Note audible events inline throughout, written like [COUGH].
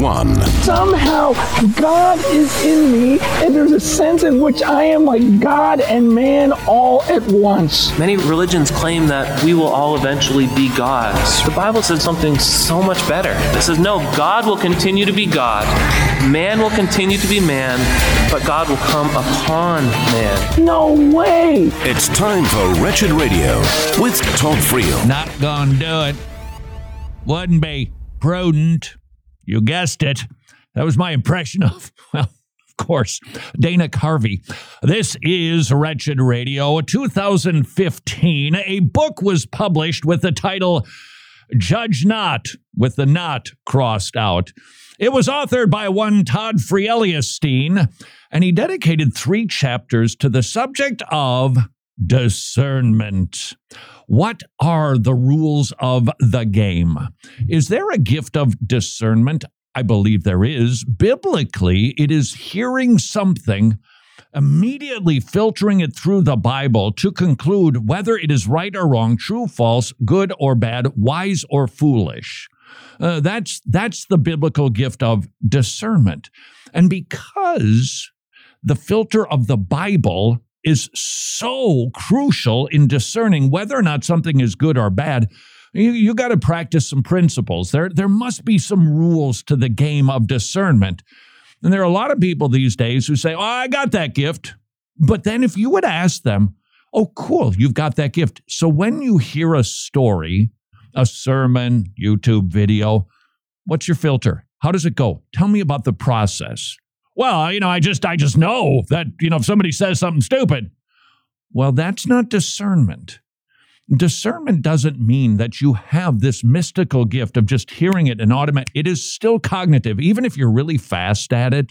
one. Somehow, God is in me, and there's a sense in which I am like God and man all at once. Many religions claim that we will all eventually be gods. The Bible says something so much better. It says, no, God will continue to be God, man will continue to be man, but God will come upon man. No way! It's time for Wretched Radio with Todd Friel. Not gonna do it. Wouldn't be prudent. You guessed it. That was my impression of, [LAUGHS] well, of course, Dana Carvey. This is Wretched Radio 2015. A book was published with the title Judge Not, with the not crossed out. It was authored by one Todd Frieliustein, and he dedicated three chapters to the subject of discernment. What are the rules of the game? Is there a gift of discernment? I believe there is. Biblically, it is hearing something, immediately filtering it through the Bible to conclude whether it is right or wrong, true, false, good or bad, wise or foolish. Uh, that's that's the biblical gift of discernment. And because the filter of the Bible is so crucial in discerning whether or not something is good or bad. You, you got to practice some principles. There, there must be some rules to the game of discernment. And there are a lot of people these days who say, Oh, I got that gift. But then if you would ask them, Oh, cool, you've got that gift. So when you hear a story, a sermon, YouTube video, what's your filter? How does it go? Tell me about the process. Well, you know, I just I just know that, you know, if somebody says something stupid, well, that's not discernment. Discernment doesn't mean that you have this mystical gift of just hearing it and automatic. It is still cognitive, even if you're really fast at it.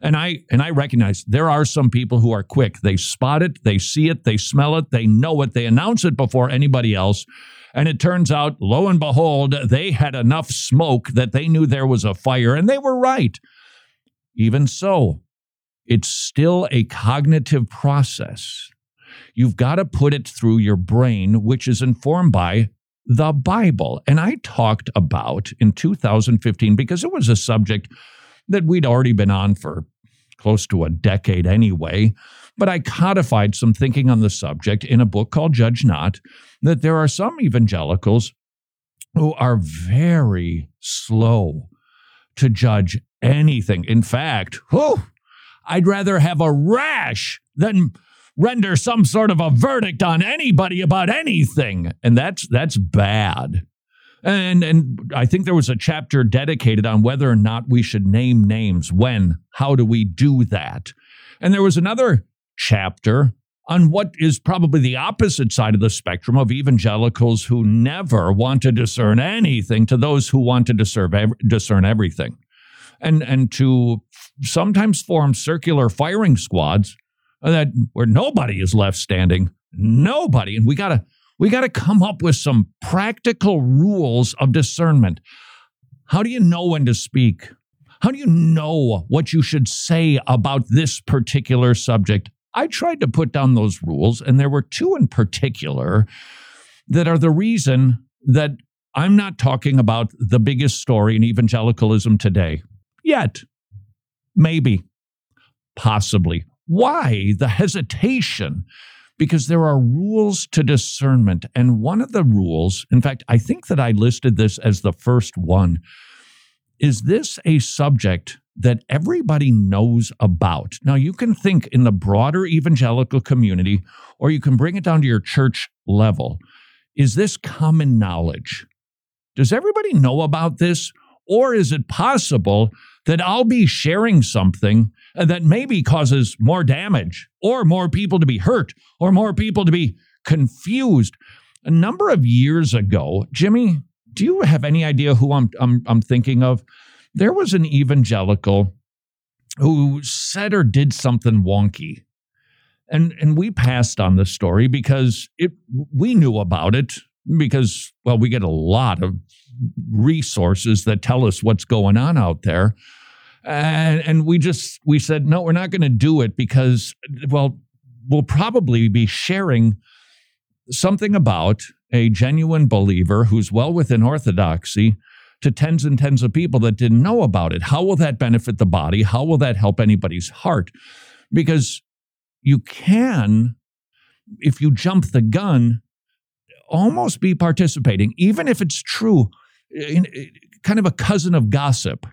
And I and I recognize there are some people who are quick. They spot it, they see it, they smell it, they know it, they announce it before anybody else. And it turns out, lo and behold, they had enough smoke that they knew there was a fire, and they were right. Even so, it's still a cognitive process. You've got to put it through your brain, which is informed by the Bible. And I talked about in 2015 because it was a subject that we'd already been on for close to a decade anyway. But I codified some thinking on the subject in a book called Judge Not, that there are some evangelicals who are very slow to judge anything. In fact, whew, I'd rather have a rash than render some sort of a verdict on anybody about anything. And that's that's bad. And and I think there was a chapter dedicated on whether or not we should name names, when, how do we do that? And there was another chapter on what is probably the opposite side of the spectrum of evangelicals who never want to discern anything to those who want to discern, discern everything. And and to sometimes form circular firing squads that where nobody is left standing nobody and we got to we got to come up with some practical rules of discernment. How do you know when to speak? How do you know what you should say about this particular subject i tried to put down those rules and there were two in particular that are the reason that I'm not talking about the biggest story in evangelicalism today. Yet. Maybe. Possibly. Why the hesitation? Because there are rules to discernment. And one of the rules, in fact, I think that I listed this as the first one. Is this a subject that everybody knows about? Now, you can think in the broader evangelical community, or you can bring it down to your church level. Is this common knowledge? Does everybody know about this? Or is it possible that I'll be sharing something that maybe causes more damage or more people to be hurt or more people to be confused? A number of years ago, Jimmy, do you have any idea who I'm, I'm, I'm thinking of? There was an evangelical who said or did something wonky. And, and we passed on the story because it we knew about it because well we get a lot of resources that tell us what's going on out there. And, and we just we said no, we're not going to do it because well, we'll probably be sharing something about a genuine believer who's well within orthodoxy to tens and tens of people that didn't know about it. How will that benefit the body? How will that help anybody's heart? Because you can, if you jump the gun, almost be participating, even if it's true, in, in kind of a cousin of gossip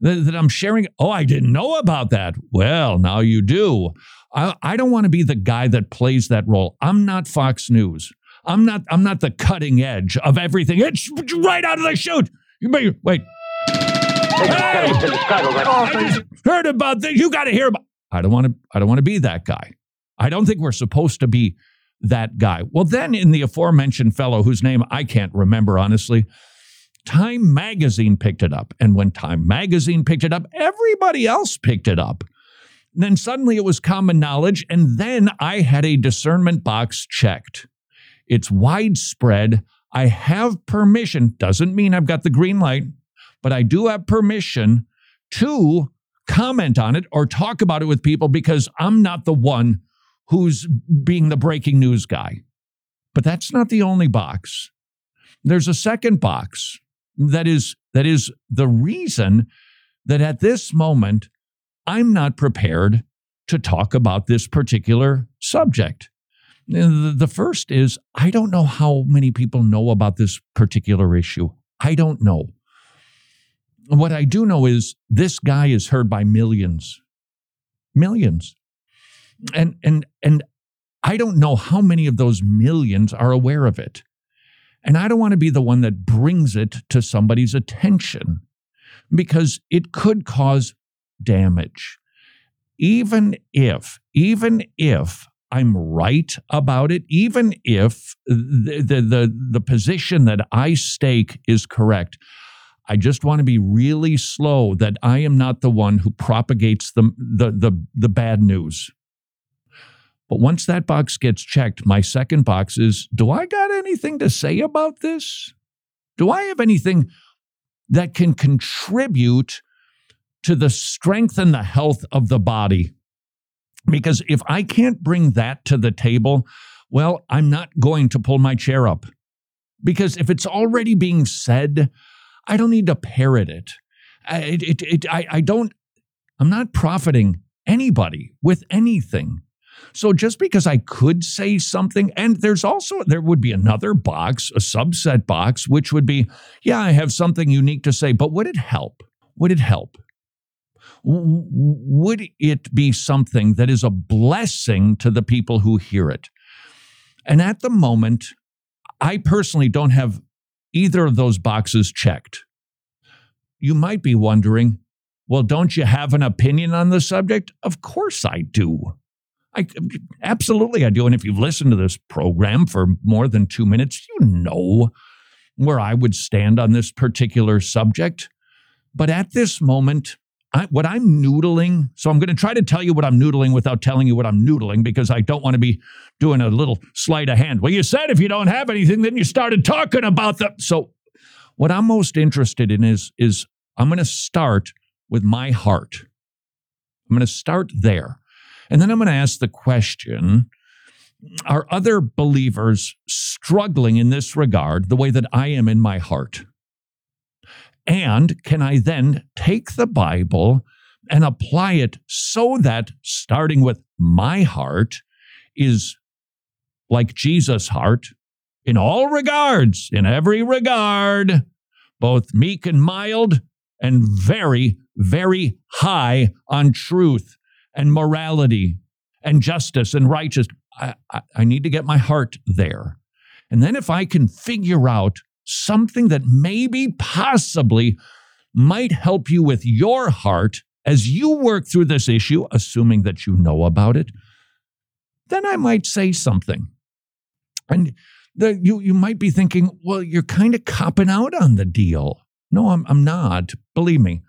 that, that, I'm sharing. Oh, I didn't know about that. Well, now you do. I, I don't want to be the guy that plays that role. I'm not Fox News. I'm not. I'm not the cutting edge of everything. It's right out of the chute. You may wait. Hey, I just oh, heard about this. You got to hear about. I don't want to. I don't want to be that guy. I don't think we're supposed to be that guy. Well, then in the aforementioned fellow whose name I can't remember honestly, Time Magazine picked it up, and when Time Magazine picked it up, everybody else picked it up. And then suddenly it was common knowledge, and then I had a discernment box checked. It's widespread. I have permission, doesn't mean I've got the green light, but I do have permission to comment on it or talk about it with people because I'm not the one who's being the breaking news guy. But that's not the only box. There's a second box that is that is the reason that at this moment I'm not prepared to talk about this particular subject. The first is I don't know how many people know about this particular issue. I don't know. What I do know is this guy is heard by millions. Millions. And and and I don't know how many of those millions are aware of it. And I don't want to be the one that brings it to somebody's attention because it could cause damage. Even if, even if I'm right about it, even if the, the, the, the position that I stake is correct, I just want to be really slow that I am not the one who propagates the, the, the, the bad news. But once that box gets checked, my second box is do I got anything to say about this? Do I have anything that can contribute to the strength and the health of the body? Because if I can't bring that to the table, well, I'm not going to pull my chair up. Because if it's already being said, I don't need to parrot it. I, it, it, I, I don't, I'm not profiting anybody with anything. So just because I could say something, and there's also, there would be another box, a subset box, which would be, yeah, I have something unique to say, but would it help? Would it help? Would it be something that is a blessing to the people who hear it? And at the moment, I personally don't have either of those boxes checked. You might be wondering, well, don't you have an opinion on the subject? Of course I do. I absolutely I do. And if you've listened to this program for more than two minutes, you know where I would stand on this particular subject. But at this moment, I, what I'm noodling, so I'm going to try to tell you what I'm noodling without telling you what I'm noodling because I don't want to be doing a little sleight of hand. Well, you said if you don't have anything, then you started talking about the. So, what I'm most interested in is is I'm going to start with my heart. I'm going to start there, and then I'm going to ask the question: Are other believers struggling in this regard the way that I am in my heart? And can I then take the Bible and apply it so that starting with my heart is like Jesus' heart in all regards, in every regard, both meek and mild and very, very high on truth and morality and justice and righteousness. I, I, I need to get my heart there. And then if I can figure out something that maybe, possibly might help you with your heart as you work through this issue, assuming that you know about it, then I might say something. And the, you, you might be thinking, well, you're kind of copping out on the deal. No, I'm, I'm not. Believe me,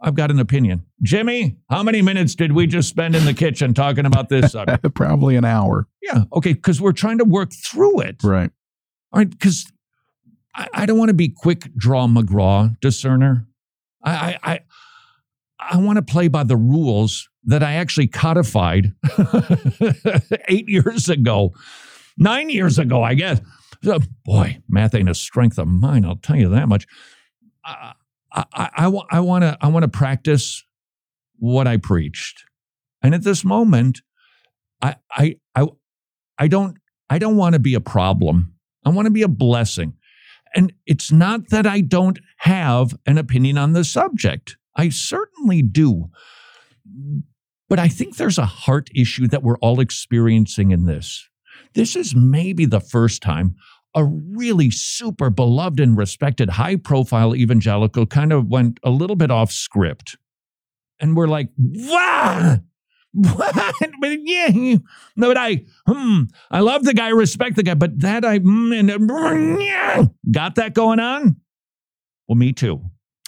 I've got an opinion. Jimmy, how many minutes did we just spend in the kitchen talking about this subject? [LAUGHS] Probably an hour. Yeah. Okay. Because we're trying to work through it. Right. All right. Because I, I don't want to be quick draw McGraw discerner. I, I, I, I want to play by the rules that I actually codified [LAUGHS] eight years ago, nine years ago, I guess. So, boy, math ain't a strength of mine. I'll tell you that much. I, I, I, want to I want to practice what I preached, and at this moment, I I I, I don't I don't want to be a problem. I want to be a blessing. And it's not that I don't have an opinion on the subject. I certainly do. But I think there's a heart issue that we're all experiencing in this. This is maybe the first time a really super beloved and respected high profile evangelical kind of went a little bit off script. And we're like, wow, what? [LAUGHS] But yeah, no, but I, hmm, I love the guy, respect the guy, but that I, mm, and, yeah, got that going on? Well, me too.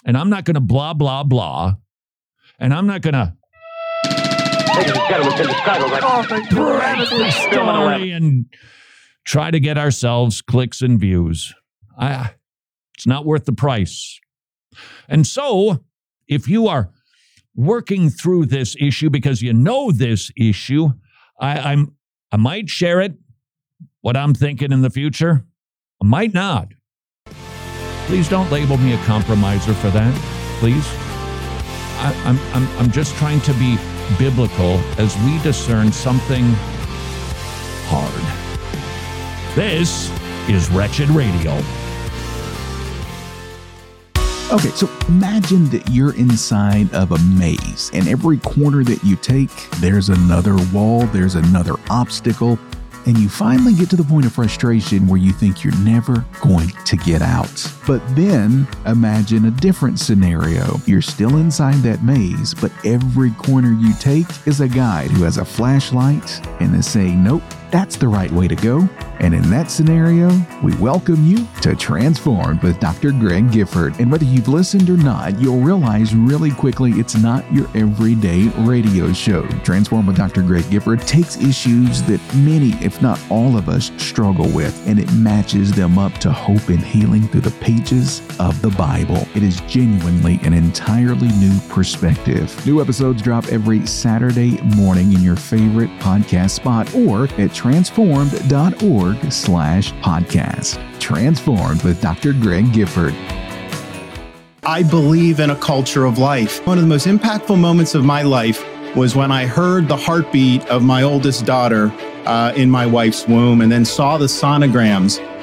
And I'm not going to blah, blah, blah. And I'm not going to story and try to get ourselves clicks and views. I, it's not worth the price. And so, if you are working through this issue because you know this issue, I, I'm I might share it, what I'm thinking in the future. I might not. Please don't label me a compromiser for that. Please. I, I'm, I'm, I'm just trying to be biblical as we discern something hard. This is Wretched Radio. Okay, so imagine that you're inside of a maze, and every corner that you take, there's another wall, there's another obstacle, and you finally get to the point of frustration where you think you're never going to get out. But then imagine a different scenario. You're still inside that maze, but every corner you take is a guide who has a flashlight and is saying, Nope, that's the right way to go. And in that scenario, we welcome you to Transformed with Dr. Greg Gifford. And whether you've listened or not, you'll realize really quickly it's not your everyday radio show. Transformed with Dr. Greg Gifford takes issues that many, if not all of us, struggle with, and it matches them up to hope and healing through the pages of the Bible. It is genuinely an entirely new perspective. New episodes drop every Saturday morning in your favorite podcast spot or at transformed.org slash podcast. Transformed with Dr. Greg Gifford. I believe in a culture of life. One of the most impactful moments of my life was when I heard the heartbeat of my oldest daughter uh, in my wife's womb and then saw the sonograms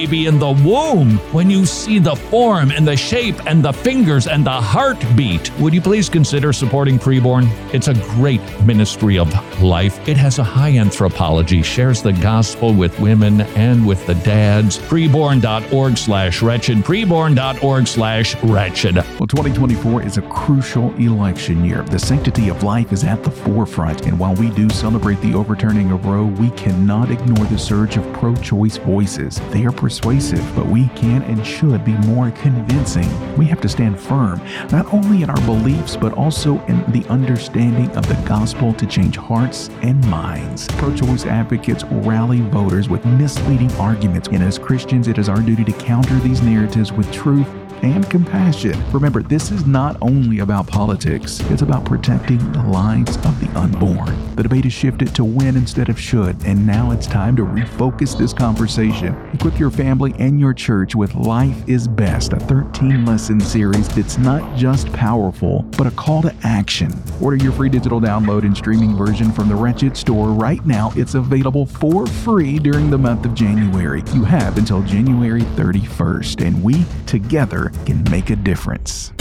baby in the womb when you see the form and the shape and the fingers and the heartbeat. Would you please consider supporting Preborn? It's a great ministry of life. It has a high anthropology, shares the gospel with women and with the dads. Preborn.org slash wretched. Preborn.org slash wretched. Well, 2024 is a crucial election year. The sanctity of life is at the forefront, and while we do celebrate the overturning of Roe, we cannot ignore the surge of pro choice voices. They are persuasive, but we can and should be more convincing. We have to stand firm, not only in our beliefs, but also in the understanding of the gospel to change hearts and minds. Pro choice advocates rally voters with misleading arguments, and as Christians, it is our duty to counter these narratives with truth and compassion. Remember, this is not only about politics, it's about protecting the lives of the unborn. The debate has shifted to when instead of should, and now it's time to refocus this conversation. Equip your family and your church with Life is Best, a 13 lesson series that's not just powerful, but a call to action. Order your free digital download and streaming version from the Wretched store right now. It's available for free during the month of January. You have until January 31st, and we together can make a difference.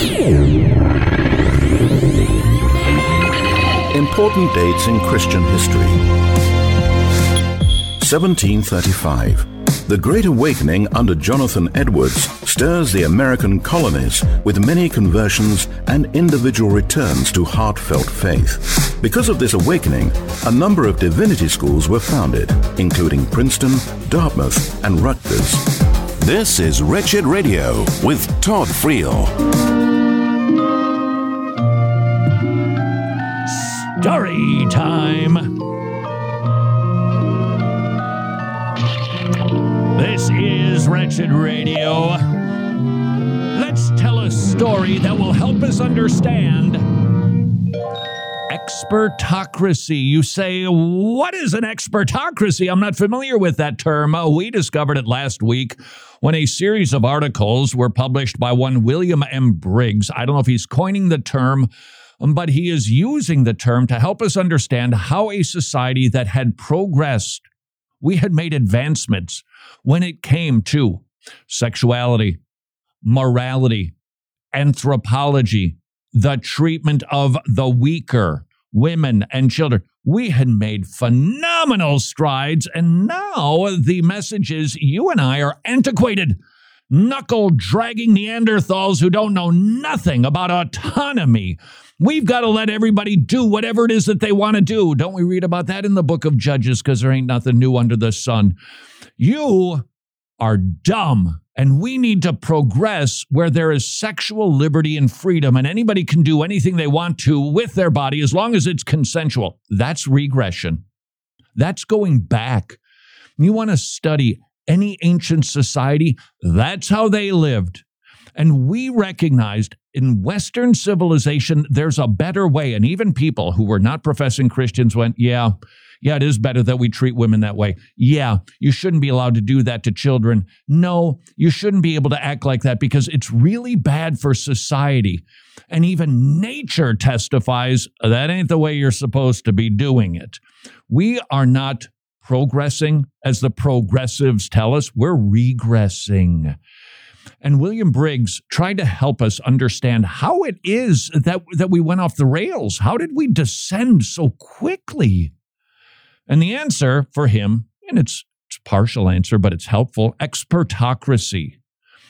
Important dates in Christian history 1735. The Great Awakening under Jonathan Edwards stirs the American colonies with many conversions and individual returns to heartfelt faith. Because of this awakening, a number of divinity schools were founded, including Princeton, Dartmouth, and Rutgers. This is Wretched Radio with Todd Friel. Story time. This is Wretched Radio. Let's tell a story that will help us understand expertocracy. You say, what is an expertocracy? I'm not familiar with that term. Uh, we discovered it last week when a series of articles were published by one William M. Briggs. I don't know if he's coining the term, um, but he is using the term to help us understand how a society that had progressed, we had made advancements when it came to sexuality, morality, anthropology, the treatment of the weaker, women and children. We had made phenomenal strides, and now the message is you and I are antiquated, knuckle dragging Neanderthals who don't know nothing about autonomy. We've got to let everybody do whatever it is that they want to do. Don't we read about that in the book of Judges? Because there ain't nothing new under the sun. You are dumb. And we need to progress where there is sexual liberty and freedom, and anybody can do anything they want to with their body as long as it's consensual. That's regression. That's going back. You want to study any ancient society, that's how they lived. And we recognized in Western civilization, there's a better way. And even people who were not professing Christians went, yeah, yeah, it is better that we treat women that way. Yeah, you shouldn't be allowed to do that to children. No, you shouldn't be able to act like that because it's really bad for society. And even nature testifies that ain't the way you're supposed to be doing it. We are not progressing as the progressives tell us, we're regressing. And William Briggs tried to help us understand how it is that, that we went off the rails. How did we descend so quickly? And the answer for him, and it's, it's partial answer, but it's helpful expertocracy.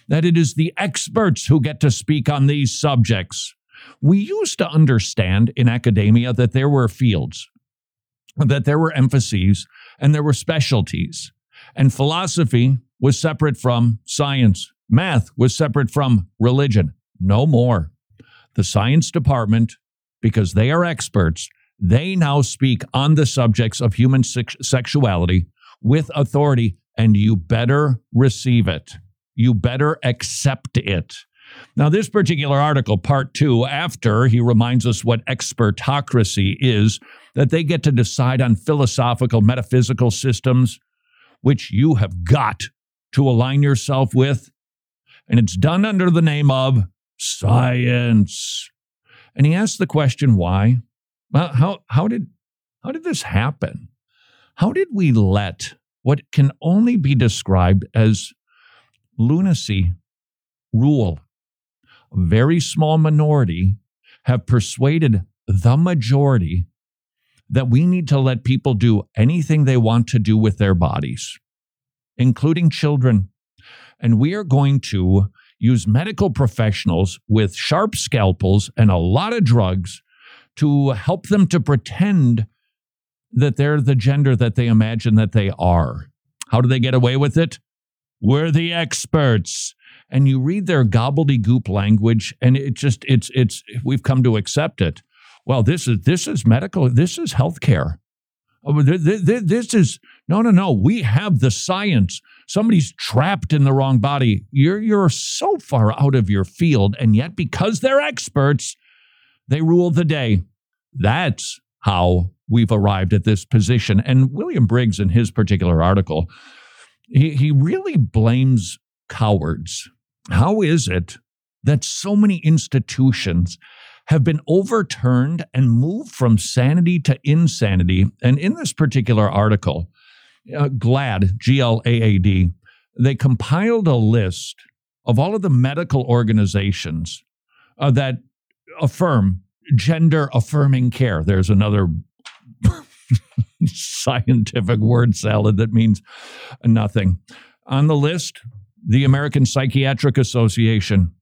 That it is the experts who get to speak on these subjects. We used to understand in academia that there were fields, that there were emphases, and there were specialties. And philosophy was separate from science. Math was separate from religion. No more. The science department, because they are experts, they now speak on the subjects of human sex- sexuality with authority, and you better receive it. You better accept it. Now, this particular article, part two, after he reminds us what expertocracy is, that they get to decide on philosophical, metaphysical systems, which you have got to align yourself with. And it's done under the name of science. And he asks the question why? How how did how did this happen? How did we let what can only be described as lunacy rule? A very small minority have persuaded the majority that we need to let people do anything they want to do with their bodies, including children. And we are going to use medical professionals with sharp scalpels and a lot of drugs to help them to pretend that they're the gender that they imagine that they are. How do they get away with it? We're the experts. And you read their gobbledygook language, and it just it's it's we've come to accept it. Well, this is this is medical, this is healthcare. Oh, this is no, no, no. We have the science. Somebody's trapped in the wrong body. You're you're so far out of your field, and yet because they're experts, they rule the day. That's how we've arrived at this position. And William Briggs, in his particular article, he, he really blames cowards. How is it that so many institutions have been overturned and moved from sanity to insanity? And in this particular article, uh, GLAAD, G L A A D, they compiled a list of all of the medical organizations uh, that affirm gender affirming care. There's another [LAUGHS] scientific word salad that means nothing. On the list, the American Psychiatric Association,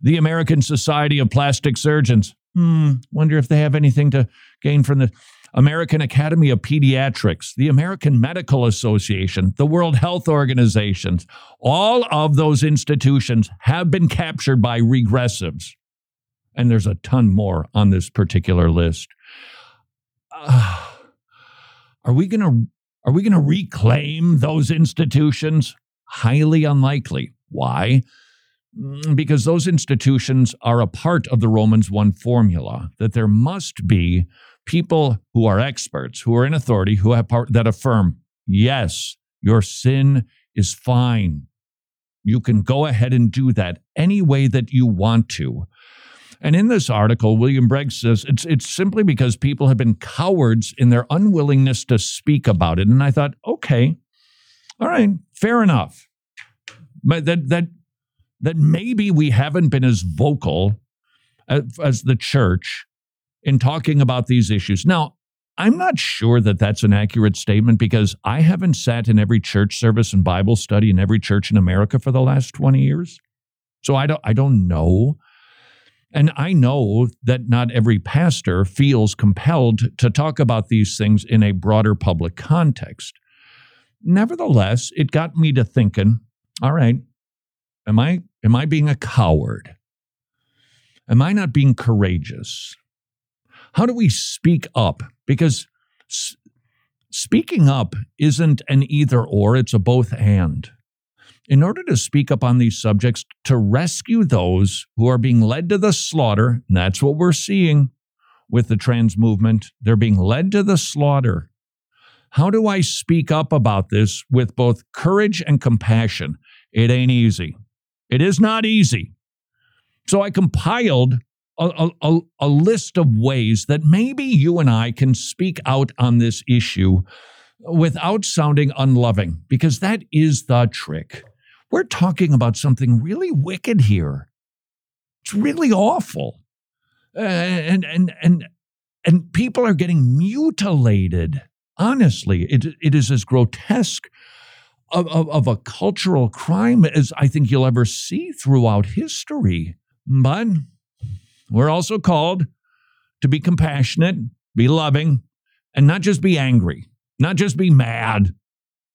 the American Society of Plastic Surgeons. Hmm, wonder if they have anything to gain from this. American Academy of Pediatrics, the American Medical Association, the World Health Organizations, all of those institutions have been captured by regressives. And there's a ton more on this particular list. Uh, [SIGHS] are we going to are we going to reclaim those institutions? Highly unlikely. Why? Mm, because those institutions are a part of the Romans 1 formula that there must be people who are experts, who are in authority, who have power that affirm, yes, your sin is fine. You can go ahead and do that any way that you want to. And in this article, William Briggs says it's it's simply because people have been cowards in their unwillingness to speak about it. And I thought, okay, all right, fair enough. But that that that maybe we haven't been as vocal as, as the church in talking about these issues. Now, I'm not sure that that's an accurate statement because I haven't sat in every church service and Bible study in every church in America for the last 20 years. So I don't I don't know. And I know that not every pastor feels compelled to talk about these things in a broader public context. Nevertheless, it got me to thinking, all right, am I am I being a coward? Am I not being courageous? How do we speak up? Because speaking up isn't an either or, it's a both and in order to speak up on these subjects to rescue those who are being led to the slaughter. that's what we're seeing with the trans movement. They're being led to the slaughter. How do I speak up about this with both courage and compassion? It ain't easy. It is not easy. So I compiled a, a, a, list of ways that maybe you and I can speak out on this issue without sounding unloving, because that is the trick. We're talking about something really wicked here. It's really awful. and and and and people are getting mutilated. Honestly, it it is as grotesque of, of, of a cultural crime as I think you'll ever see throughout history. But we're also called to be compassionate, be loving, and not just be angry, not just be mad,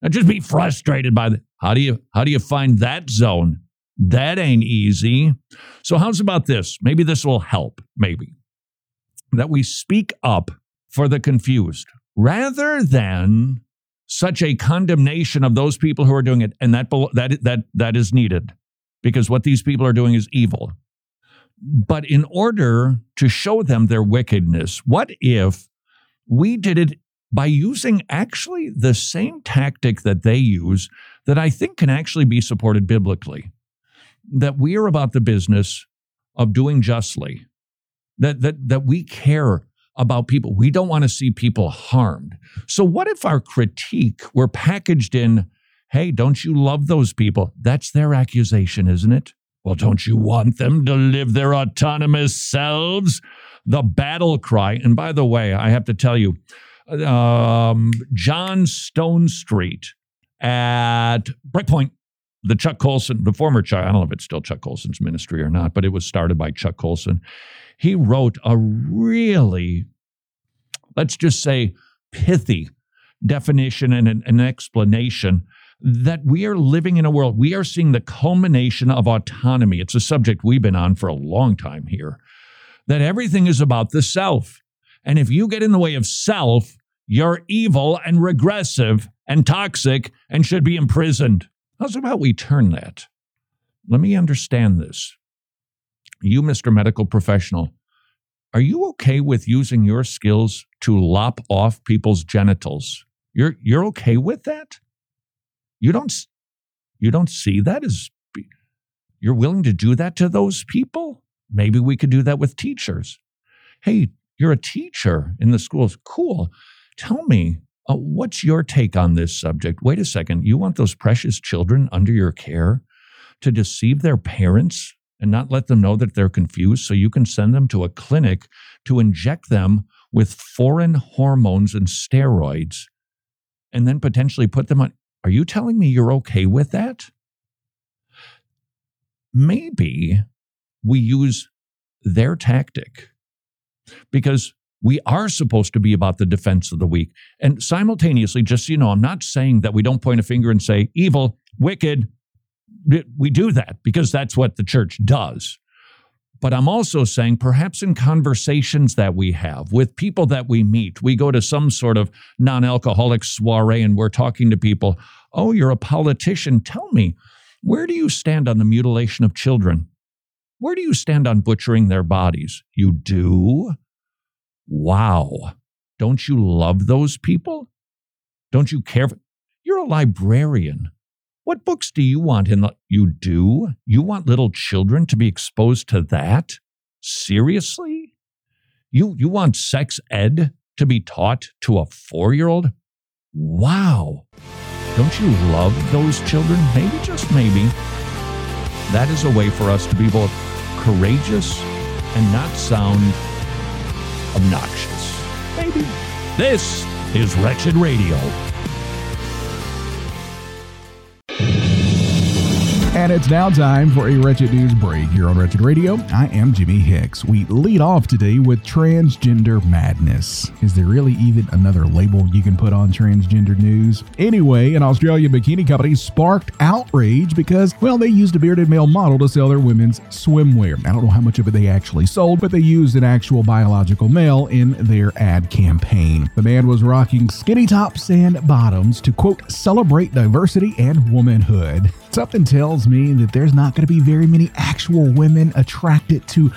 not just be frustrated by the how do you how do you find that zone? That ain't easy. So how's about this? Maybe this will help, maybe. That we speak up for the confused rather than such a condemnation of those people who are doing it and that that that that is needed because what these people are doing is evil. But in order to show them their wickedness, what if we did it by using actually the same tactic that they use that I think can actually be supported biblically. That we are about the business of doing justly, that, that, that we care about people. We don't want to see people harmed. So, what if our critique were packaged in, hey, don't you love those people? That's their accusation, isn't it? Well, don't you want them to live their autonomous selves? The battle cry. And by the way, I have to tell you, um, John Stonestreet at Breakpoint, the Chuck Colson, the former Chuck, I don't know if it's still Chuck Colson's ministry or not, but it was started by Chuck Colson. He wrote a really, let's just say, pithy definition and an, an explanation that we are living in a world, we are seeing the culmination of autonomy. It's a subject we've been on for a long time here, that everything is about the self. And if you get in the way of self, you're evil and regressive and toxic and should be imprisoned. How's about we turn that? Let me understand this. You, Mr. Medical Professional, are you okay with using your skills to lop off people's genitals? You're, you're okay with that? You don't, you don't see that as you're willing to do that to those people? Maybe we could do that with teachers. Hey, you're a teacher in the schools. Cool. Tell me, uh, what's your take on this subject? Wait a second. You want those precious children under your care to deceive their parents and not let them know that they're confused so you can send them to a clinic to inject them with foreign hormones and steroids and then potentially put them on. Are you telling me you're okay with that? Maybe we use their tactic because We are supposed to be about the defense of the weak. And simultaneously, just so you know, I'm not saying that we don't point a finger and say evil, wicked. We do that because that's what the church does. But I'm also saying perhaps in conversations that we have with people that we meet, we go to some sort of non alcoholic soiree and we're talking to people. Oh, you're a politician. Tell me, where do you stand on the mutilation of children? Where do you stand on butchering their bodies? You do? Wow. Don't you love those people? Don't you care? You're a librarian. What books do you want in the you do? You want little children to be exposed to that? Seriously? You you want sex ed to be taught to a 4-year-old? Wow. Don't you love those children? Maybe just maybe. That is a way for us to be both courageous and not sound obnoxious. Maybe. This is Wretched Radio. And it's now time for a Wretched News break here on Wretched Radio. I am Jimmy Hicks. We lead off today with transgender madness. Is there really even another label you can put on transgender news? Anyway, an Australian bikini company sparked outrage because, well, they used a bearded male model to sell their women's swimwear. I don't know how much of it they actually sold, but they used an actual biological male in their ad campaign. The man was rocking skinny tops and bottoms to, quote, celebrate diversity and womanhood. [LAUGHS] Something tells me that there's not going to be very many actual women attracted to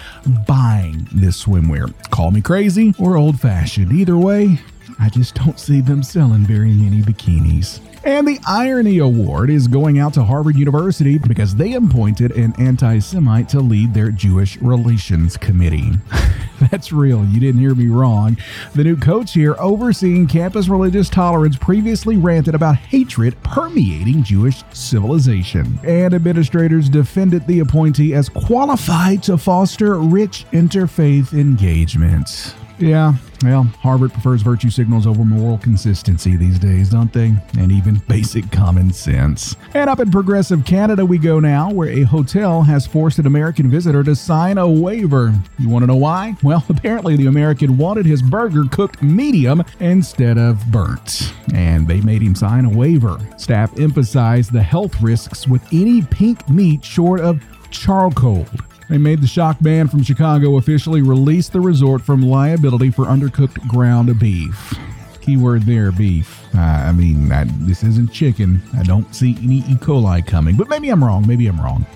buying this swimwear. Call me crazy or old fashioned. Either way, I just don't see them selling very many bikinis. And the Irony Award is going out to Harvard University because they appointed an anti Semite to lead their Jewish Relations Committee. [LAUGHS] That's real, you didn't hear me wrong. The new coach here, overseeing campus religious tolerance, previously ranted about hatred permeating Jewish civilization. And administrators defended the appointee as qualified to foster rich interfaith engagement. Yeah, well, Harvard prefers virtue signals over moral consistency these days, don't they? And even basic common sense. And up in progressive Canada we go now, where a hotel has forced an American visitor to sign a waiver. You want to know why? Well, [LAUGHS] apparently the American wanted his burger cooked medium instead of burnt. And they made him sign a waiver. Staff emphasized the health risks with any pink meat short of charcoal. They made the shock band from Chicago officially release the resort from liability for undercooked ground beef. Keyword there, beef. Uh, I mean, I, this isn't chicken. I don't see any E. coli coming, but maybe I'm wrong. Maybe I'm wrong.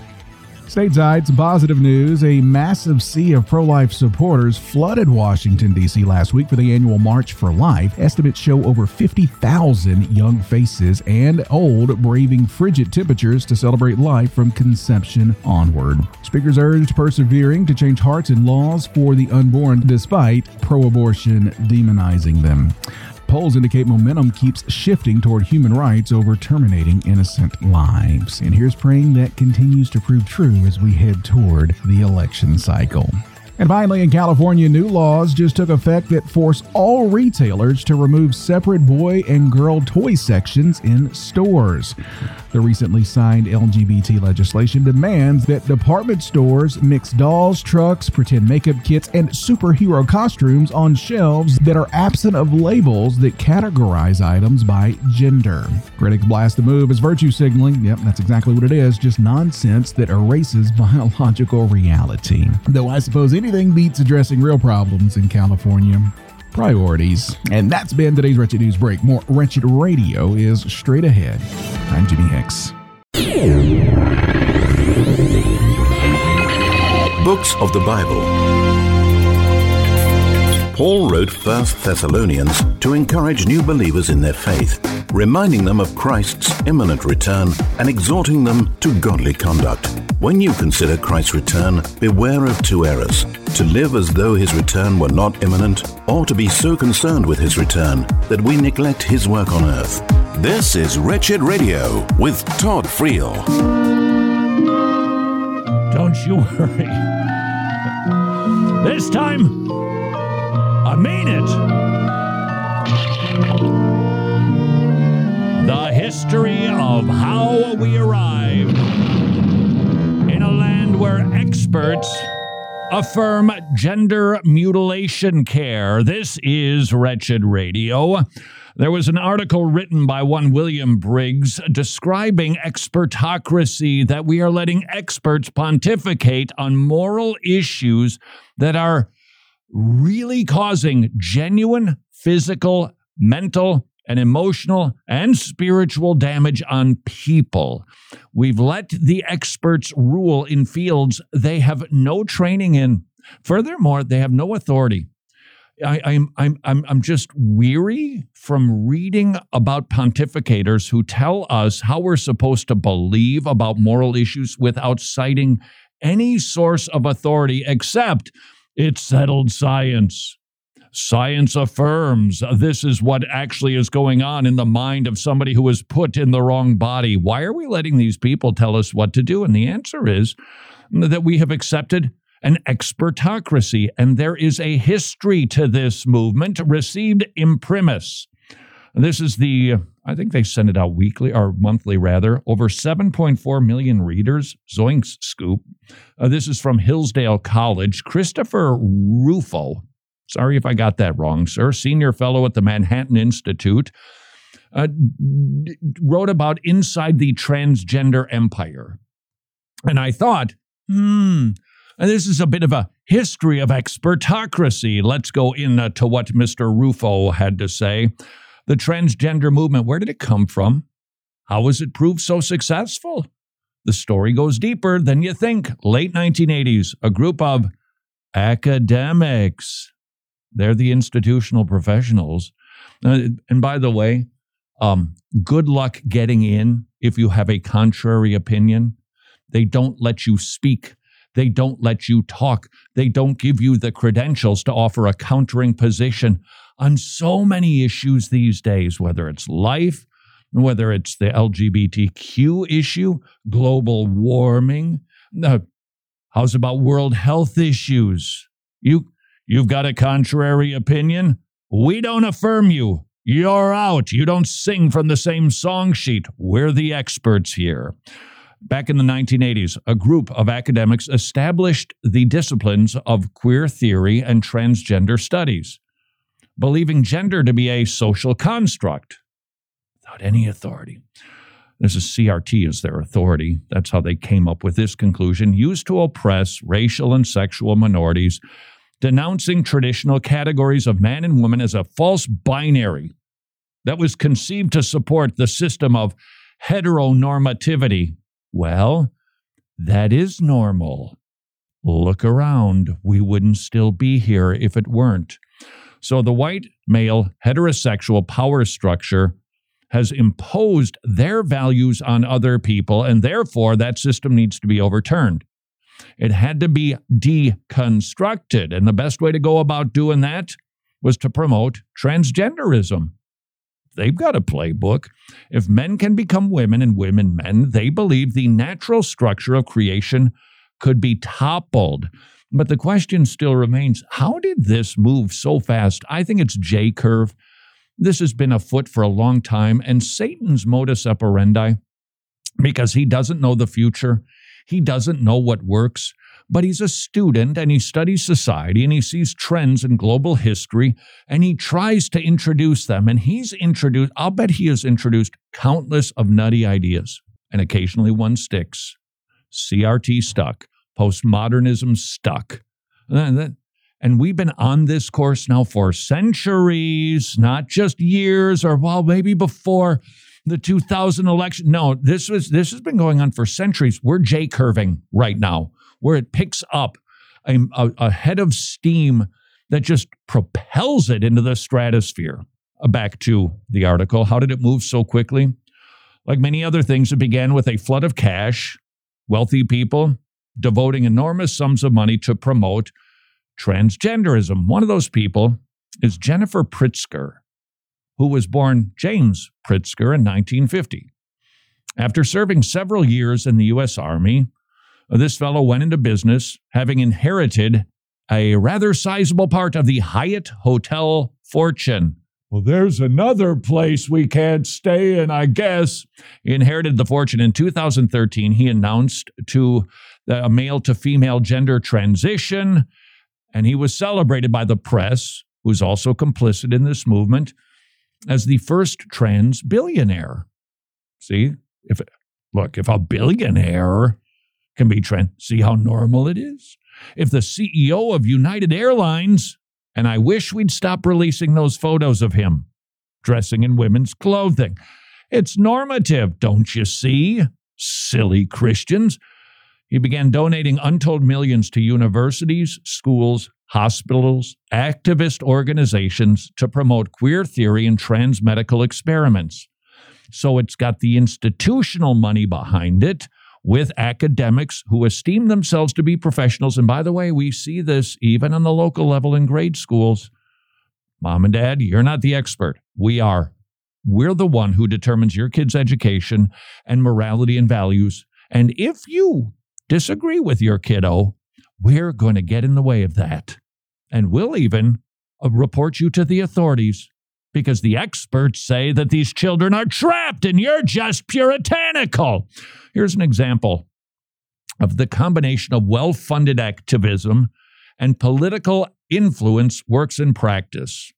Stateside, some positive news. A massive sea of pro life supporters flooded Washington, D.C. last week for the annual March for Life. Estimates show over 50,000 young faces and old braving frigid temperatures to celebrate life from conception onward. Speakers urged persevering to change hearts and laws for the unborn despite pro abortion demonizing them. Polls indicate momentum keeps shifting toward human rights over terminating innocent lives. And here's praying that continues to prove true as we head toward the election cycle. And finally, in California, new laws just took effect that force all retailers to remove separate boy and girl toy sections in stores. The recently signed LGBT legislation demands that department stores mix dolls, trucks, pretend makeup kits, and superhero costumes on shelves that are absent of labels that categorize items by gender. Critics blast the move as virtue signaling. Yep, that's exactly what it is, just nonsense that erases [LAUGHS] biological reality. Though I suppose anything beats addressing real problems in California priorities. And that's been today's Wretched News Break. More Wretched Radio is straight ahead. I'm Jimmy Hicks. Books of the Bible. Paul wrote 1 Thessalonians to encourage new believers in their faith, reminding them of Christ's imminent return and exhorting them to godly conduct. When you consider Christ's return, beware of two errors to live as though his return were not imminent, or to be so concerned with his return that we neglect his work on earth. This is Wretched Radio with Todd Friel. Don't you worry. This time, Mean it. The history of how we arrived in a land where experts affirm gender mutilation care. This is Wretched Radio. There was an article written by one William Briggs describing expertocracy, that we are letting experts pontificate on moral issues that are really causing genuine physical, mental, and emotional and spiritual damage on people. We've let the experts rule in fields they have no training in. Furthermore, they have no authority. I, am I'm, I'm, I'm just weary from reading about pontificators who tell us how we're supposed to believe about moral issues without citing any source of authority except it's settled science. Science affirms this is what actually is going on in the mind of somebody who was put in the wrong body. Why are we letting these people tell us what to do? And the answer is that we have accepted an expertocracy, and there is a history to this movement received imprimis. This is the, I think they send it out weekly or monthly rather, over 7.4 million readers. Zoinks scoop. Uh, this is from Hillsdale College. Christopher Rufo, sorry if I got that wrong, sir, senior fellow at the Manhattan Institute, uh, wrote about Inside the Transgender Empire. And I thought, hmm, and this is a bit of a history of expertocracy. Let's go into uh, what Mr. Rufo had to say. The transgender movement, where did it come from? How was it proved so successful? The story goes deeper than you think. Late 1980s, a group of academics, they're the institutional professionals. Uh, and by the way, um, good luck getting in if you have a contrary opinion. They don't let you speak they don't let you talk. They don't give you the credentials to offer a countering position on so many issues these days, whether it's life, whether it's the LGBTQ issue, global warming. Uh, how's about world health issues? You, you've got a contrary opinion? We don't affirm you. You're out. You don't sing from the same song sheet. We're the experts here. Back in the 1980s, a group of academics established the disciplines of queer theory and transgender studies, believing gender to be a social construct without any authority. This is CRT as their authority. That's how they came up with this conclusion, used to oppress racial and sexual minorities, denouncing traditional categories of man and woman as a false binary that was conceived to support the system of heteronormativity well, that is normal. Look around. We wouldn't still be here if it weren't. So the white male heterosexual power structure has imposed their values on other people, and therefore that system needs to be overturned. It had to be deconstructed. And the best way to go about doing that was to promote transgenderism. They've got a playbook. If men can become women and women men, they believe the natural structure of creation could be toppled. But the question still remains how did this move so fast? I think it's J curve. This has been afoot for a long time, and Satan's modus operandi, because he doesn't know the future, he doesn't know what works but he's a student and he studies society and he sees trends in global history and he tries to introduce them. And he's introduced, I'll bet he has introduced countless of nutty ideas, and occasionally one sticks. CRT stuck, postmodernism stuck. And we've been on this course now for centuries, not just years or well, maybe before the 2000 election. No, this was this has been going on for centuries. We're J curving right now where it picks up a, a, a head of steam that just propels it into the stratosphere. Uh, back to the article. How did it move so quickly? Like many other things, it began with a flood of cash, wealthy people devoting enormous sums of money to promote transgenderism. One of those people is Jennifer Pritzker, who was born James Pritzker in 1950. After serving several years in the U.S. Army, this fellow went into business having inherited a rather sizable part of the Hyatt Hotel fortune. Well, there's another place we can't stay in, I guess. He inherited the fortune in 2013. He announced to a male to female gender transition, and he was celebrated by the press, who's also complicit in this movement, as the first trans billionaire. See, if look, if a billionaire can be trans, see how normal it is. If the CEO of United Airlines and I wish we'd stop releasing those photos of him dressing in women's clothing. It's normative, don't you see? Silly Christians. He began donating untold millions to universities, schools, hospitals, activist organizations to promote queer theory and trans medical experiments. So it's got the institutional money behind it with academics who esteem themselves to be professionals. And by the way, we see this even on the local level in grade schools. Mom and dad, you're not the expert. We are. We're the one who determines your kid's education and morality and values. And if you disagree with your kiddo, we're going to get in the way of that. And we'll even uh, report you to the authorities because the experts say that these children are trapped and you're just puritanical. Here's an example of the combination of well funded activism and political influence works in practice.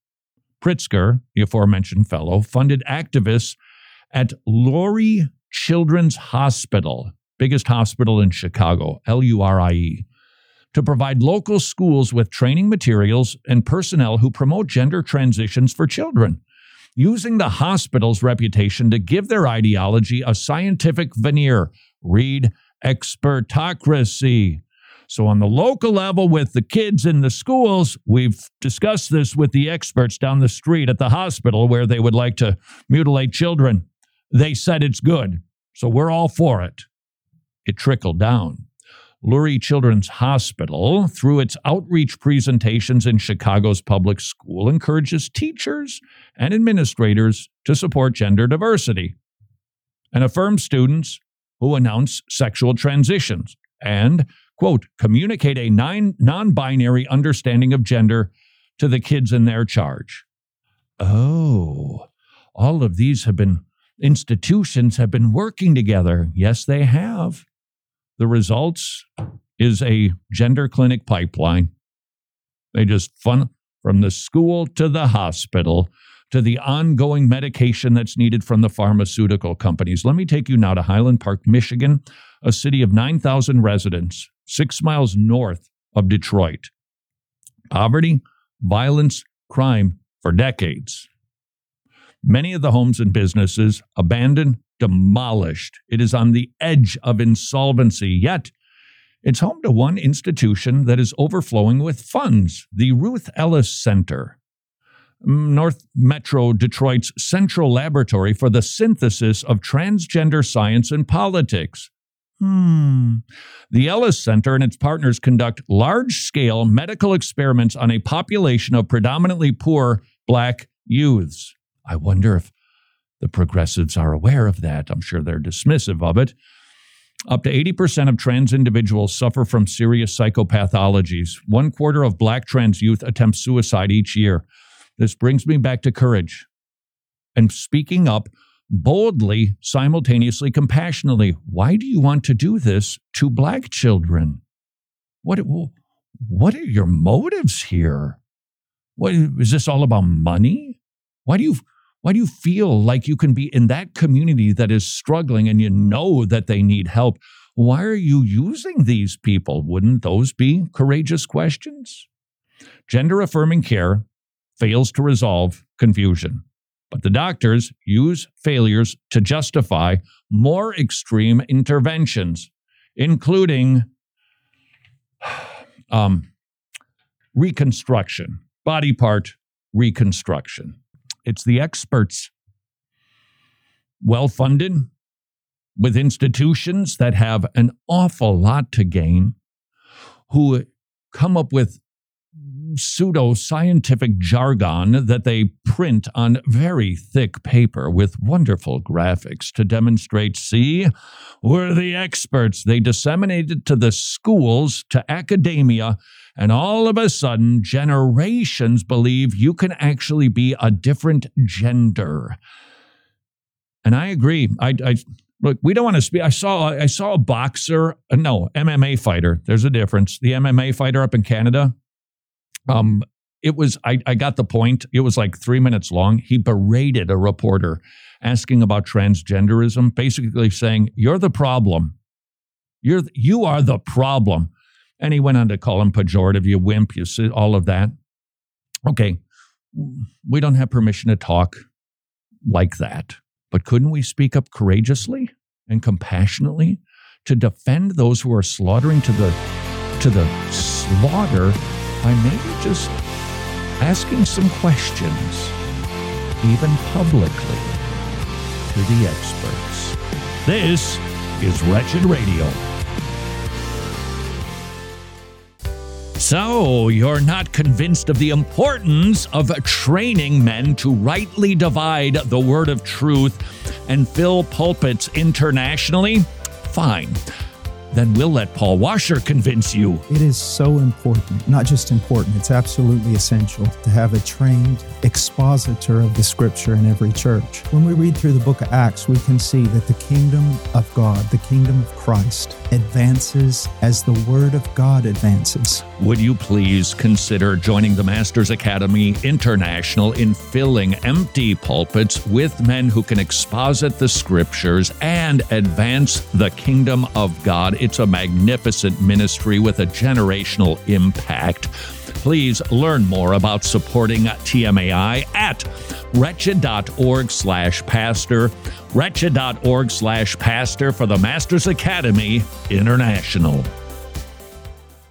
Pritzker, the aforementioned fellow, funded activists at Lurie Children's Hospital, biggest hospital in Chicago, L U R I E, to provide local schools with training materials and personnel who promote gender transitions for children, using the hospital's reputation to give their ideology a scientific veneer. Read expertocracy. So, on the local level with the kids in the schools, we've discussed this with the experts down the street at the hospital where they would like to mutilate children. They said it's good. So, we're all for it. It trickled down. Lurie Children's Hospital, through its outreach presentations in Chicago's public school, encourages teachers and administrators to support gender diversity and affirm students who announce sexual transitions and, quote, communicate a non binary understanding of gender to the kids in their charge. Oh, all of these have been institutions have been working together. Yes, they have. The results is a gender clinic pipeline. They just fun from the school to the hospital to the ongoing medication that's needed from the pharmaceutical companies. Let me take you now to Highland Park, Michigan, a city of 9,000 residents, six miles north of Detroit. Poverty, violence, crime for decades. Many of the homes and businesses abandoned, demolished. It is on the edge of insolvency, yet it's home to one institution that is overflowing with funds the Ruth Ellis Center. North Metro Detroit's central laboratory for the synthesis of transgender science and politics. Hmm. The Ellis Center and its partners conduct large scale medical experiments on a population of predominantly poor black youths. I wonder if the progressives are aware of that. I'm sure they're dismissive of it. Up to 80% of trans individuals suffer from serious psychopathologies. One quarter of black trans youth attempt suicide each year. This brings me back to courage and speaking up boldly, simultaneously, compassionately. Why do you want to do this to black children? What, what are your motives here? What, is this all about money? Why do you why do you feel like you can be in that community that is struggling and you know that they need help? Why are you using these people? Wouldn't those be courageous questions? Gender affirming care fails to resolve confusion, but the doctors use failures to justify more extreme interventions, including [SIGHS] um, reconstruction, body part reconstruction. It's the experts, well funded, with institutions that have an awful lot to gain, who come up with pseudo scientific jargon that they print on very thick paper with wonderful graphics to demonstrate see, we're the experts. They disseminated to the schools, to academia, and all of a sudden, generations believe you can actually be a different gender. And I agree. I, I look, we don't want to speak. I saw I saw a boxer, no MMA fighter. There's a difference. The MMA fighter up in Canada. Um, it was I, I got the point. It was like three minutes long. He berated a reporter asking about transgenderism, basically saying, You're the problem. You're you are the problem. And he went on to call him pejorative, you wimp, you see all of that. Okay. We don't have permission to talk like that. But couldn't we speak up courageously and compassionately to defend those who are slaughtering to the to the slaughter by maybe just asking some questions, even publicly, to the experts. This is Wretched Radio. So, you're not convinced of the importance of training men to rightly divide the word of truth and fill pulpits internationally? Fine then we'll let Paul Washer convince you. It is so important, not just important, it's absolutely essential to have a trained expositor of the scripture in every church. When we read through the book of Acts, we can see that the kingdom of God, the kingdom of Christ, advances as the word of God advances. Would you please consider joining the Masters Academy International in filling empty pulpits with men who can exposit the scriptures and advance the kingdom of God? It's a magnificent ministry with a generational impact. Please learn more about supporting TMAI at wretched.org slash pastor, wretched.org slash pastor for the Masters Academy International.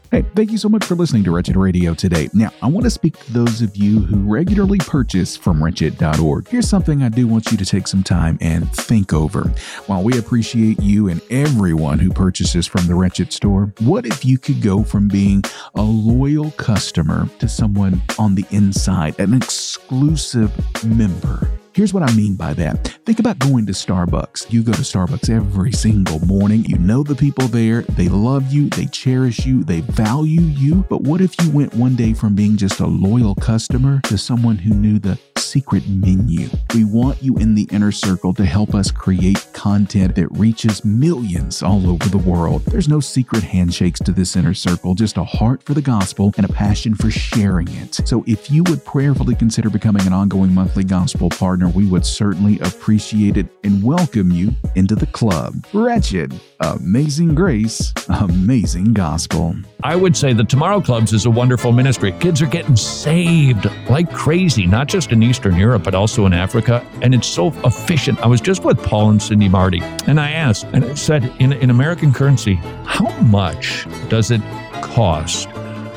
Hey, thank you so much for listening to Wretched Radio today. Now, I want to speak to those of you who regularly purchase from wretched.org. Here's something I do want you to take some time and think over. While we appreciate you and everyone who purchases from the Wretched store, what if you could go from being a loyal customer to someone on the inside, an exclusive member? Here's what I mean by that. Think about going to Starbucks. You go to Starbucks every single morning. You know the people there. They love you. They cherish you. They value you. But what if you went one day from being just a loyal customer to someone who knew the secret menu? We want you in the inner circle to help us create content that reaches millions all over the world. There's no secret handshakes to this inner circle, just a heart for the gospel and a passion for sharing it. So if you would prayerfully consider becoming an ongoing monthly gospel partner, we would certainly appreciate it and welcome you into the club. Wretched, amazing grace, amazing gospel. I would say the Tomorrow Clubs is a wonderful ministry. Kids are getting saved like crazy, not just in Eastern Europe, but also in Africa. And it's so efficient. I was just with Paul and Cindy Marty, and I asked, and I said, in, in American currency, how much does it cost?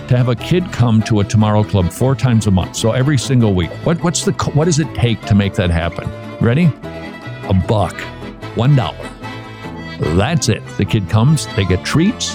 to have a kid come to a Tomorrow Club four times a month, so every single week. What what's the what does it take to make that happen? Ready? A buck, one dollar. That's it. The kid comes, they get treats,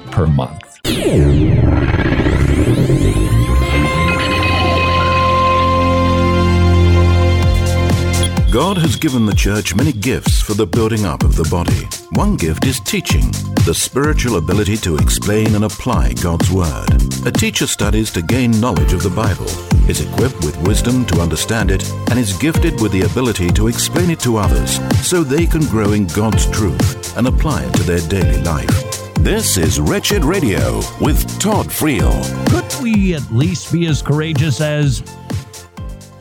per month? God has given the church many gifts for the building up of the body. One gift is teaching, the spiritual ability to explain and apply God's Word. A teacher studies to gain knowledge of the Bible, is equipped with wisdom to understand it, and is gifted with the ability to explain it to others so they can grow in God's truth and apply it to their daily life. This is Wretched Radio with Todd Friel. Could we at least be as courageous as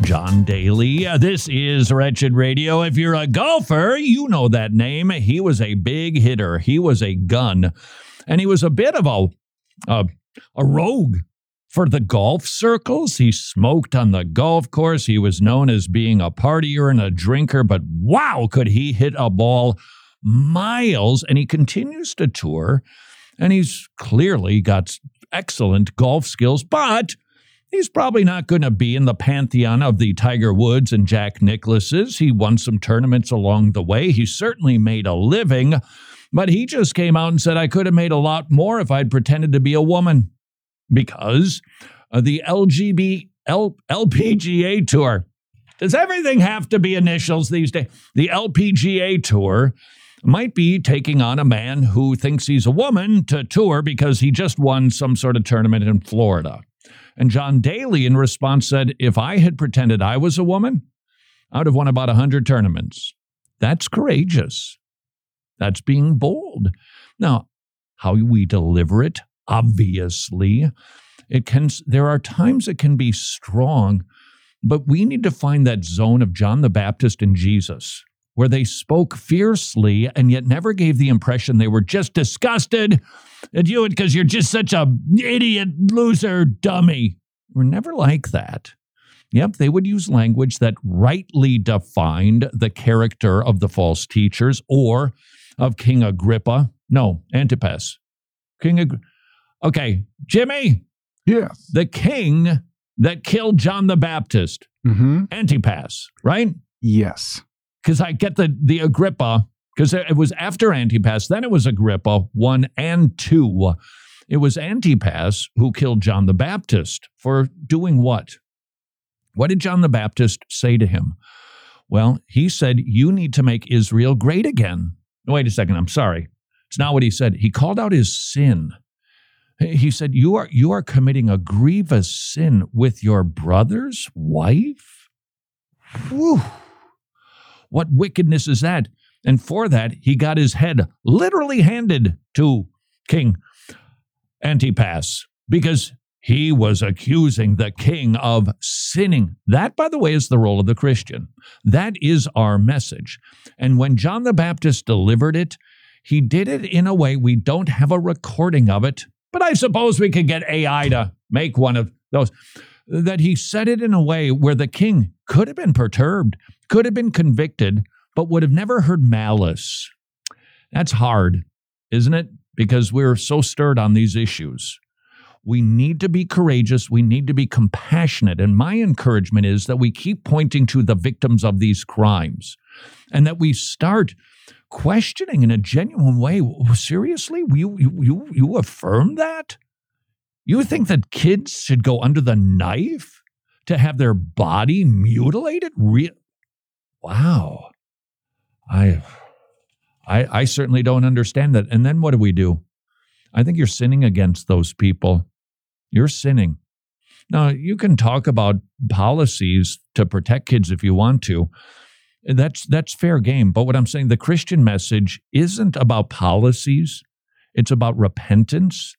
John Daly. This is Wretched Radio. If you're a golfer, you know that name. He was a big hitter. He was a gun, and he was a bit of a a, a rogue for the golf circles. He smoked on the golf course. He was known as being a partier and a drinker, but wow, could he hit a ball miles? And he continues to tour, and he's clearly got excellent golf skills, but he's probably not going to be in the pantheon of the Tiger Woods and Jack Nicklauses. He won some tournaments along the way. He certainly made a living, but he just came out and said, I could have made a lot more if I'd pretended to be a woman because the LGB L, LPGA Tour. Does everything have to be initials these days? The LPGA Tour might be taking on a man who thinks he's a woman to tour because he just won some sort of tournament in Florida. And John Daly, in response, said, If I had pretended I was a woman, I would have won about 100 tournaments. That's courageous. That's being bold. Now, how we deliver it, obviously, it can there are times it can be strong, but we need to find that zone of John the Baptist and Jesus where they spoke fiercely and yet never gave the impression they were just disgusted at you because you're just such a idiot, loser, dummy. We're never like that. Yep, they would use language that rightly defined the character of the false teachers or of King Agrippa. No, Antipas. King Agrippa. Okay, Jimmy. Yes. The king that killed John the Baptist. Mm-hmm. Antipas, right? Yes because I get the the Agrippa because it was after Antipas, then it was Agrippa one and two. It was Antipas who killed John the Baptist for doing what? What did John the Baptist say to him? Well, he said, You need to make Israel great again. Wait a second, I'm sorry. It's not what he said. He called out his sin. He said, You are you are committing a grievous sin with your brother's wife? Whew. What wickedness is that? And for that, he got his head literally handed to King Antipas because he was accusing the king of sinning. That, by the way, is the role of the Christian. That is our message. And when John the Baptist delivered it, he did it in a way we don't have a recording of it, but I suppose we could get AI to make one of those. That he said it in a way where the king could have been perturbed could have been convicted, but would have never heard malice. That's hard, isn't it? Because we're so stirred on these issues. We need to be courageous. We need to be compassionate. And my encouragement is that we keep pointing to the victims of these crimes and that we start questioning in a genuine way seriously, you, you, you affirm that? You think that kids should go under the knife to have their body mutilated? Re- wow, I, I, I certainly don't understand that. And then what do we do? I think you're sinning against those people. You're sinning. Now, you can talk about policies to protect kids if you want to. That's that's fair game. But what I'm saying, the Christian message isn't about policies. It's about repentance.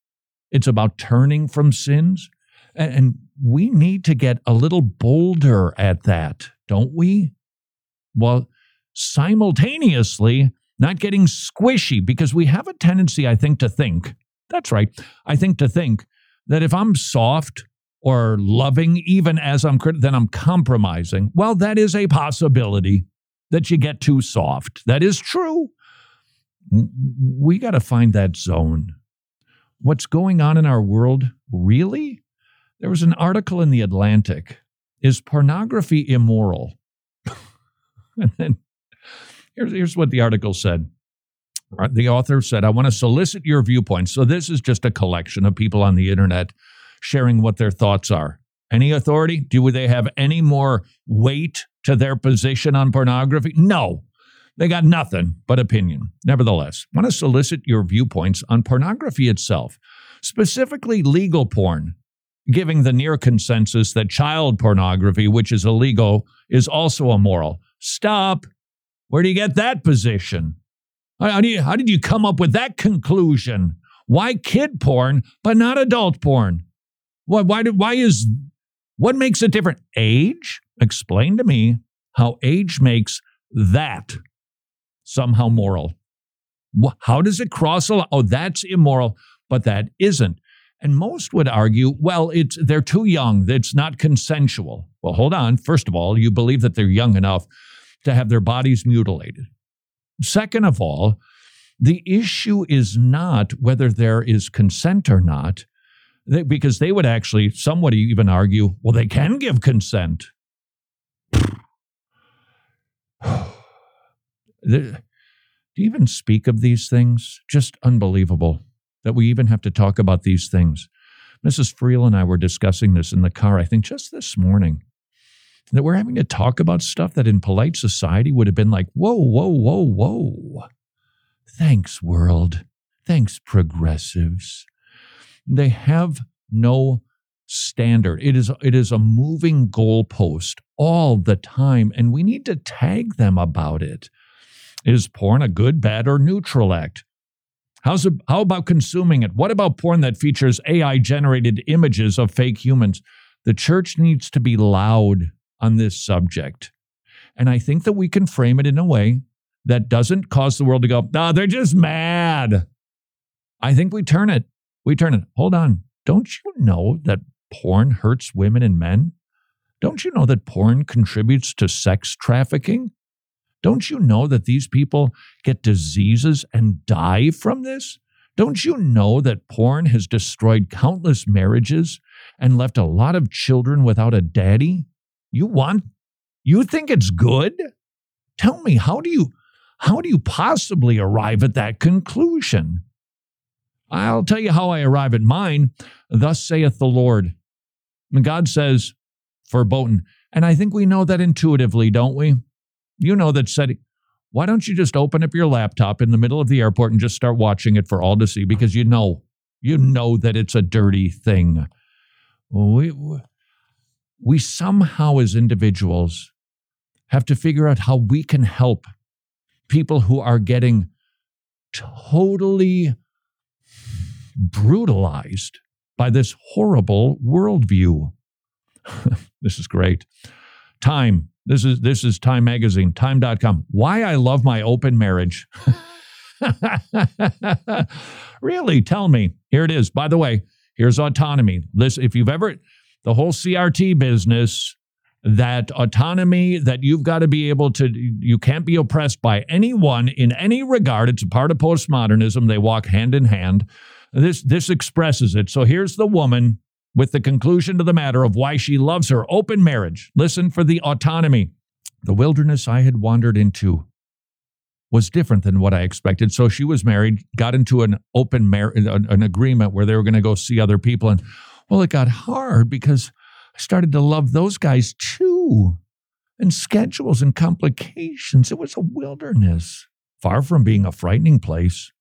It's about turning from sins. And we need to get a little bolder at that, don't we? while simultaneously not getting squishy because we have a tendency, I think, to think that's right. I think to think that if I'm soft or loving, even as I'm then I'm compromising. Well, that is a possibility that you get too soft. That is true. We got to find that zone. What's going on in our world, really? There was an article in The Atlantic Is pornography immoral? [LAUGHS] And then here's, here's what the article said. Uh, the author said, I want to solicit your viewpoints. So this is just a collection of people on the internet sharing what their thoughts are. Any authority? Do they have any more weight to their position on pornography? No. They got nothing but opinion. Nevertheless, want to solicit your viewpoints on pornography itself, specifically legal porn, giving the near consensus that child pornography, which is illegal, is also immoral. Stop. Where do you get that position? How, do you, how did you come up with that conclusion? Why kid porn, but not adult porn? Why, why, did, why is, what makes it different? Age? Explain to me how age makes that somehow moral. How does it cross a line? Oh, that's immoral, but that isn't. And most would argue, well, it's they're too young. It's not consensual. Well, hold on. First of all, you believe that they're young enough to have their bodies mutilated. Second of all, the issue is not whether there is consent or not, because they would actually, some would even argue, well, they can give consent. [SIGHS] [SIGHS] to even speak of these things, just unbelievable that we even have to talk about these things. Mrs. Friel and I were discussing this in the car, I think just this morning, that we're having to talk about stuff that in polite society would have been like, whoa, whoa, whoa, whoa. Thanks, world. Thanks, progressives. They have no standard. It is, it is a moving goalpost all the time, and we need to tag them about it. Is porn a good, bad, or neutral act? How's how about consuming it? What about porn that features AI generated images of fake humans? The church needs to be loud on this subject. And I think that we can frame it in a way that doesn't cause the world to go, no, they're just mad. I think we turn it. We turn it. Hold on. Don't you know that porn hurts women and men? Don't you know that porn contributes to sex trafficking? Don't you know that these people get diseases and die from this? Don't you know that porn has destroyed countless marriages and left a lot of children without a daddy? You want you think it's good? Tell me, how do you how do you possibly arrive at that conclusion? I'll tell you how I arrive at mine. Thus saith the Lord. And God says, verboten. And I think we know that intuitively, don't we? You know that setting. Why don't you just open up your laptop in the middle of the airport and just start watching it for all to see? Because you know, you know that it's a dirty thing. We, we somehow, as individuals, have to figure out how we can help people who are getting totally brutalized by this horrible worldview. [LAUGHS] this is great. Time this is this is Time Magazine, time.com. Why I love my open marriage. [LAUGHS] really, tell me. Here it is. By the way, here's autonomy. This if you've ever the whole CRT business, that autonomy that you've got to be able to you can't be oppressed by anyone in any regard. It's a part of postmodernism. They walk hand in hand. This this expresses it. So here's the woman with the conclusion to the matter of why she loves her open marriage. Listen for the autonomy. The wilderness I had wandered into was different than what I expected. So she was married, got into an open marriage, an agreement where they were going to go see other people. And well, it got hard because I started to love those guys too. And schedules and complications. It was a wilderness, far from being a frightening place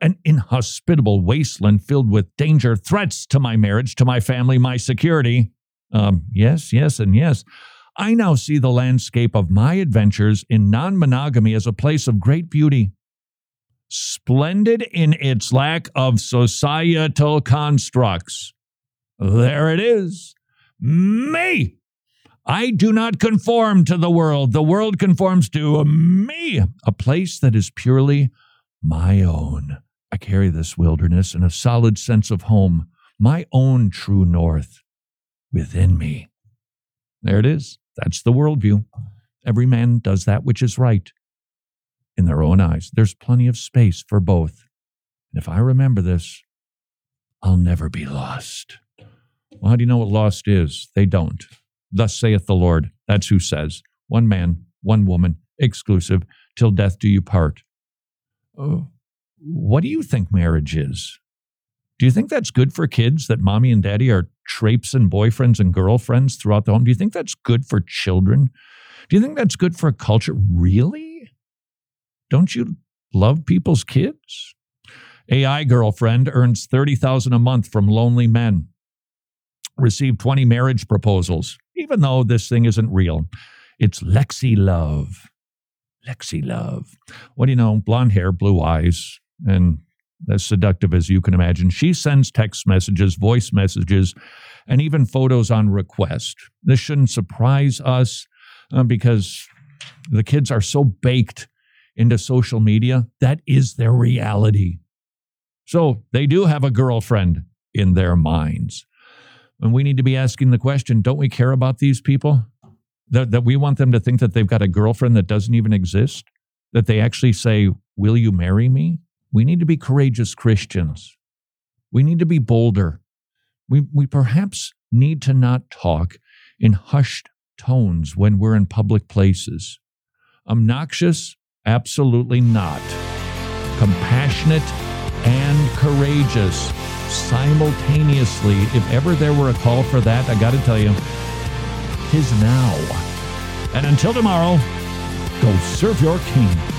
an inhospitable wasteland filled with danger, threats to my marriage, to my family, my security. Um, yes, yes, and yes. I now see the landscape of my adventures in non monogamy as a place of great beauty, splendid in its lack of societal constructs. There it is. Me. I do not conform to the world. The world conforms to me, a place that is purely my own. I carry this wilderness and a solid sense of home, my own true north, within me. There it is. That's the worldview. Every man does that which is right in their own eyes. There's plenty of space for both. And if I remember this, I'll never be lost. Well, how do you know what lost is? They don't. Thus saith the Lord. That's who says, one man, one woman, exclusive, till death do you part. Oh, what do you think marriage is? Do you think that's good for kids that mommy and daddy are traipsing boyfriends and girlfriends throughout the home? Do you think that's good for children? Do you think that's good for a culture? Really? Don't you love people's kids? AI girlfriend earns 30,000 a month from lonely men. Received 20 marriage proposals, even though this thing isn't real. It's Lexi Love. Lexi Love. What do you know? Blonde hair, blue eyes, and as seductive as you can imagine. She sends text messages, voice messages, and even photos on request. This shouldn't surprise us uh, because the kids are so baked into social media. That is their reality. So they do have a girlfriend in their minds. And we need to be asking the question don't we care about these people? That, that we want them to think that they've got a girlfriend that doesn't even exist? That they actually say, Will you marry me? We need to be courageous Christians. We need to be bolder. We, we perhaps need to not talk in hushed tones when we're in public places. Obnoxious? Absolutely not. Compassionate and courageous simultaneously. If ever there were a call for that, I got to tell you, tis now. And until tomorrow, go serve your king.